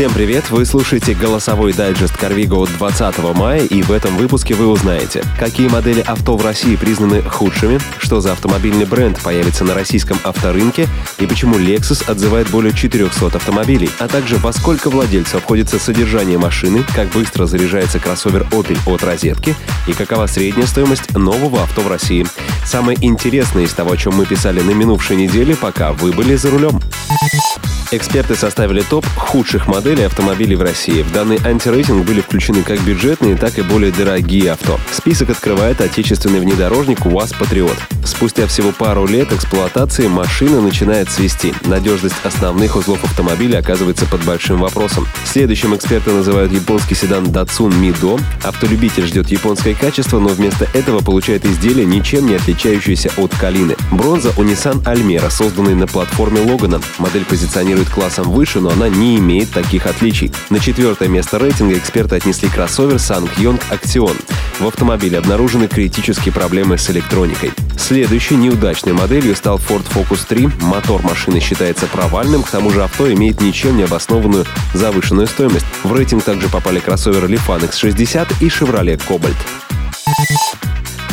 Всем привет! Вы слушаете голосовой дайджест Carvigo от 20 мая, и в этом выпуске вы узнаете, какие модели авто в России признаны худшими, что за автомобильный бренд появится на российском авторынке и почему Lexus отзывает более 400 автомобилей, а также во сколько владельцу обходится содержание машины, как быстро заряжается кроссовер Opel от розетки и какова средняя стоимость нового авто в России. Самое интересное из того, о чем мы писали на минувшей неделе, пока вы были за рулем. Эксперты составили топ худших моделей автомобилей в России. В данный антирейтинг были включены как бюджетные, так и более дорогие авто. Список открывает отечественный внедорожник УАЗ «Патриот». Спустя всего пару лет эксплуатации машина начинает свести. Надежность основных узлов автомобиля оказывается под большим вопросом. Следующим эксперты называют японский седан Datsun Mido. Автолюбитель ждет японское качество, но вместо этого получает изделие, ничем не отличающееся от Калины. Бронза у Nissan Almera, созданной на платформе Логана. Модель позиционирует классом выше, но она не имеет таких отличий. На четвертое место рейтинга эксперты отнесли кроссовер Ssangyong Action. В автомобиле обнаружены критические проблемы с электроникой. Следующей неудачной моделью стал Ford Focus 3. Мотор машины считается провальным, к тому же авто имеет ничем не обоснованную завышенную стоимость. В рейтинг также попали кроссоверы Lifan X60 и Chevrolet Cobalt.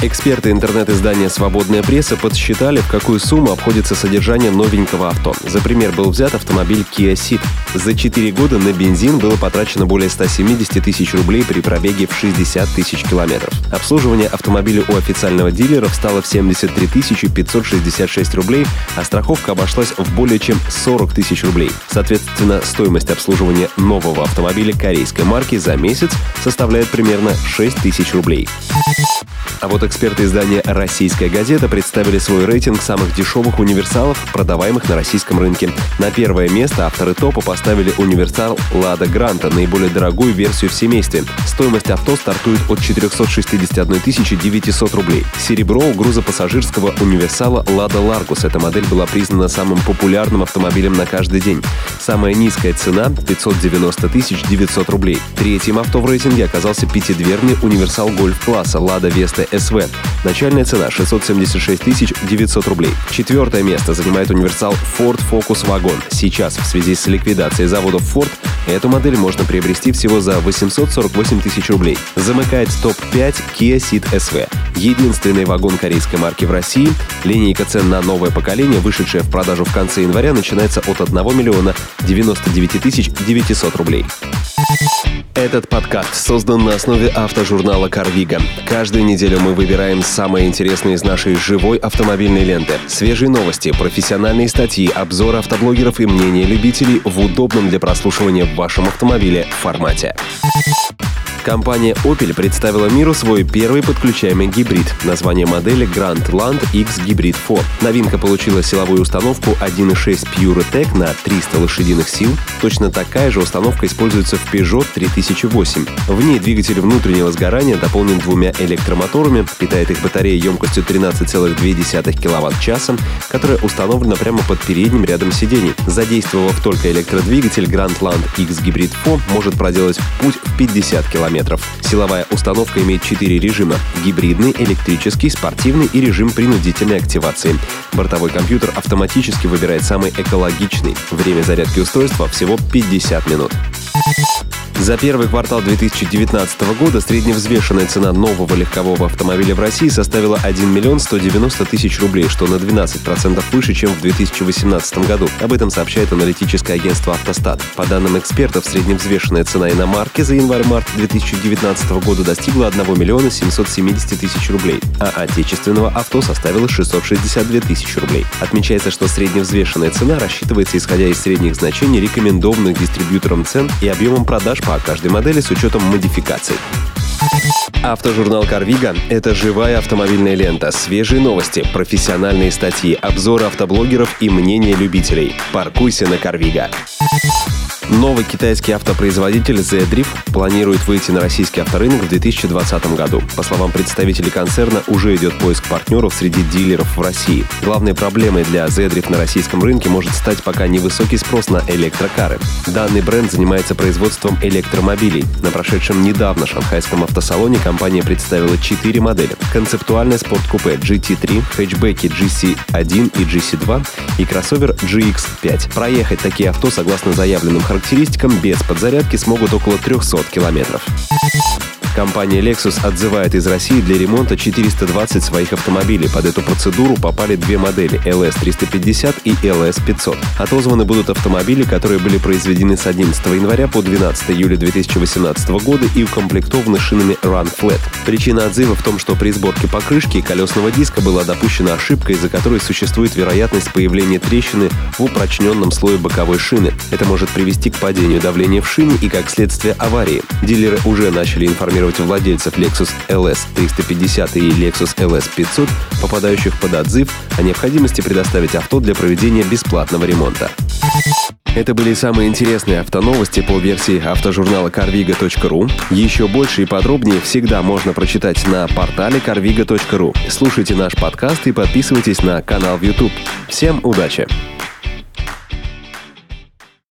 Эксперты интернет-издания «Свободная пресса» подсчитали, в какую сумму обходится содержание новенького авто. За пример был взят автомобиль Kia Ceed. За 4 года на бензин было потрачено более 170 тысяч рублей при пробеге в 60 тысяч километров. Обслуживание автомобиля у официального дилера встало в 73 566 рублей, а страховка обошлась в более чем 40 тысяч рублей. Соответственно, стоимость обслуживания нового автомобиля корейской марки за месяц составляет примерно 6 тысяч рублей. А вот эксперты издания «Российская газета» представили свой рейтинг самых дешевых универсалов, продаваемых на российском рынке. На первое место авторы топа поставили универсал «Лада Гранта», наиболее дорогую версию в семействе. Стоимость авто стартует от 461 900 рублей. Серебро у грузопассажирского универсала «Лада Ларгус». Эта модель была признана самым популярным автомобилем на каждый день. Самая низкая цена — 590 900 рублей. Третьим авто в рейтинге оказался пятидверный универсал гольф-класса «Лада Веста СВ. Начальная цена 676 900 рублей. Четвертое место занимает универсал Ford Focus Wagon. Сейчас в связи с ликвидацией заводов Ford эту модель можно приобрести всего за 848 тысяч рублей. Замыкает топ-5 Kia Ceed SV. Единственный вагон корейской марки в России. Линейка цен на новое поколение, вышедшая в продажу в конце января, начинается от 1 миллиона 99 тысяч 900 рублей. Этот подкаст создан на основе автожурнала «Карвига». Каждую неделю мы выбираем самые интересные из нашей живой автомобильной ленты. Свежие новости, профессиональные статьи, обзоры автоблогеров и мнения любителей в удобном для прослушивания в вашем автомобиле формате. Компания Opel представила миру свой первый подключаемый гибрид. Название модели Grand Land X Hybrid 4. Новинка получила силовую установку 1.6 PureTech на 300 лошадиных сил. Точно такая же установка используется в Peugeot 3008. В ней двигатель внутреннего сгорания дополнен двумя электромоторами, питает их батарея емкостью 13,2 кВт-часа, которая установлена прямо под передним рядом сидений. Задействовав только электродвигатель, Grand Land X Hybrid 4 может проделать путь в 50 км километров. Силовая установка имеет четыре режима – гибридный, электрический, спортивный и режим принудительной активации. Бортовой компьютер автоматически выбирает самый экологичный. Время зарядки устройства всего 50 минут. За первый квартал 2019 года средневзвешенная цена нового легкового автомобиля в России составила 1 миллион 190 тысяч рублей, что на 12% выше, чем в 2018 году. Об этом сообщает аналитическое агентство «Автостат». По данным экспертов, средневзвешенная цена иномарки за январь-март 2019 года достигла 1 миллиона 770 тысяч рублей, а отечественного авто составила 662 тысячи рублей. Отмечается, что средневзвешенная цена рассчитывается исходя из средних значений рекомендованных дистрибьютором цен и объемом продаж по каждой модели с учетом модификаций. Автожурнал «Карвига» — это живая автомобильная лента, свежие новости, профессиональные статьи, обзоры автоблогеров и мнения любителей. Паркуйся на «Карвига». Новый китайский автопроизводитель Z-Drift планирует выйти на российский авторынок в 2020 году. По словам представителей концерна, уже идет поиск партнеров среди дилеров в России. Главной проблемой для Z-Drift на российском рынке может стать пока невысокий спрос на электрокары. Данный бренд занимается производством электромобилей. На прошедшем недавно шанхайском автосалоне компания представила четыре модели. Концептуальное спорткупе GT3, хэтчбеки GC1 и GC2 и кроссовер GX5. Проехать такие авто согласно заявленным характеристикам характеристикам без подзарядки смогут около 300 километров. Компания Lexus отзывает из России для ремонта 420 своих автомобилей. Под эту процедуру попали две модели LS350 и LS500. Отозваны будут автомобили, которые были произведены с 11 января по 12 июля 2018 года и укомплектованы шинами Run Flat. Причина отзыва в том, что при сборке покрышки колесного диска была допущена ошибка, из-за которой существует вероятность появления трещины в упрочненном слое боковой шины. Это может привести к падению давления в шине и, как следствие, аварии. Дилеры уже начали информировать информировать владельцев Lexus LS 350 и Lexus LS 500, попадающих под отзыв, о необходимости предоставить авто для проведения бесплатного ремонта. Это были самые интересные автоновости по версии автожурнала carviga.ru. Еще больше и подробнее всегда можно прочитать на портале carviga.ru. Слушайте наш подкаст и подписывайтесь на канал в YouTube. Всем удачи!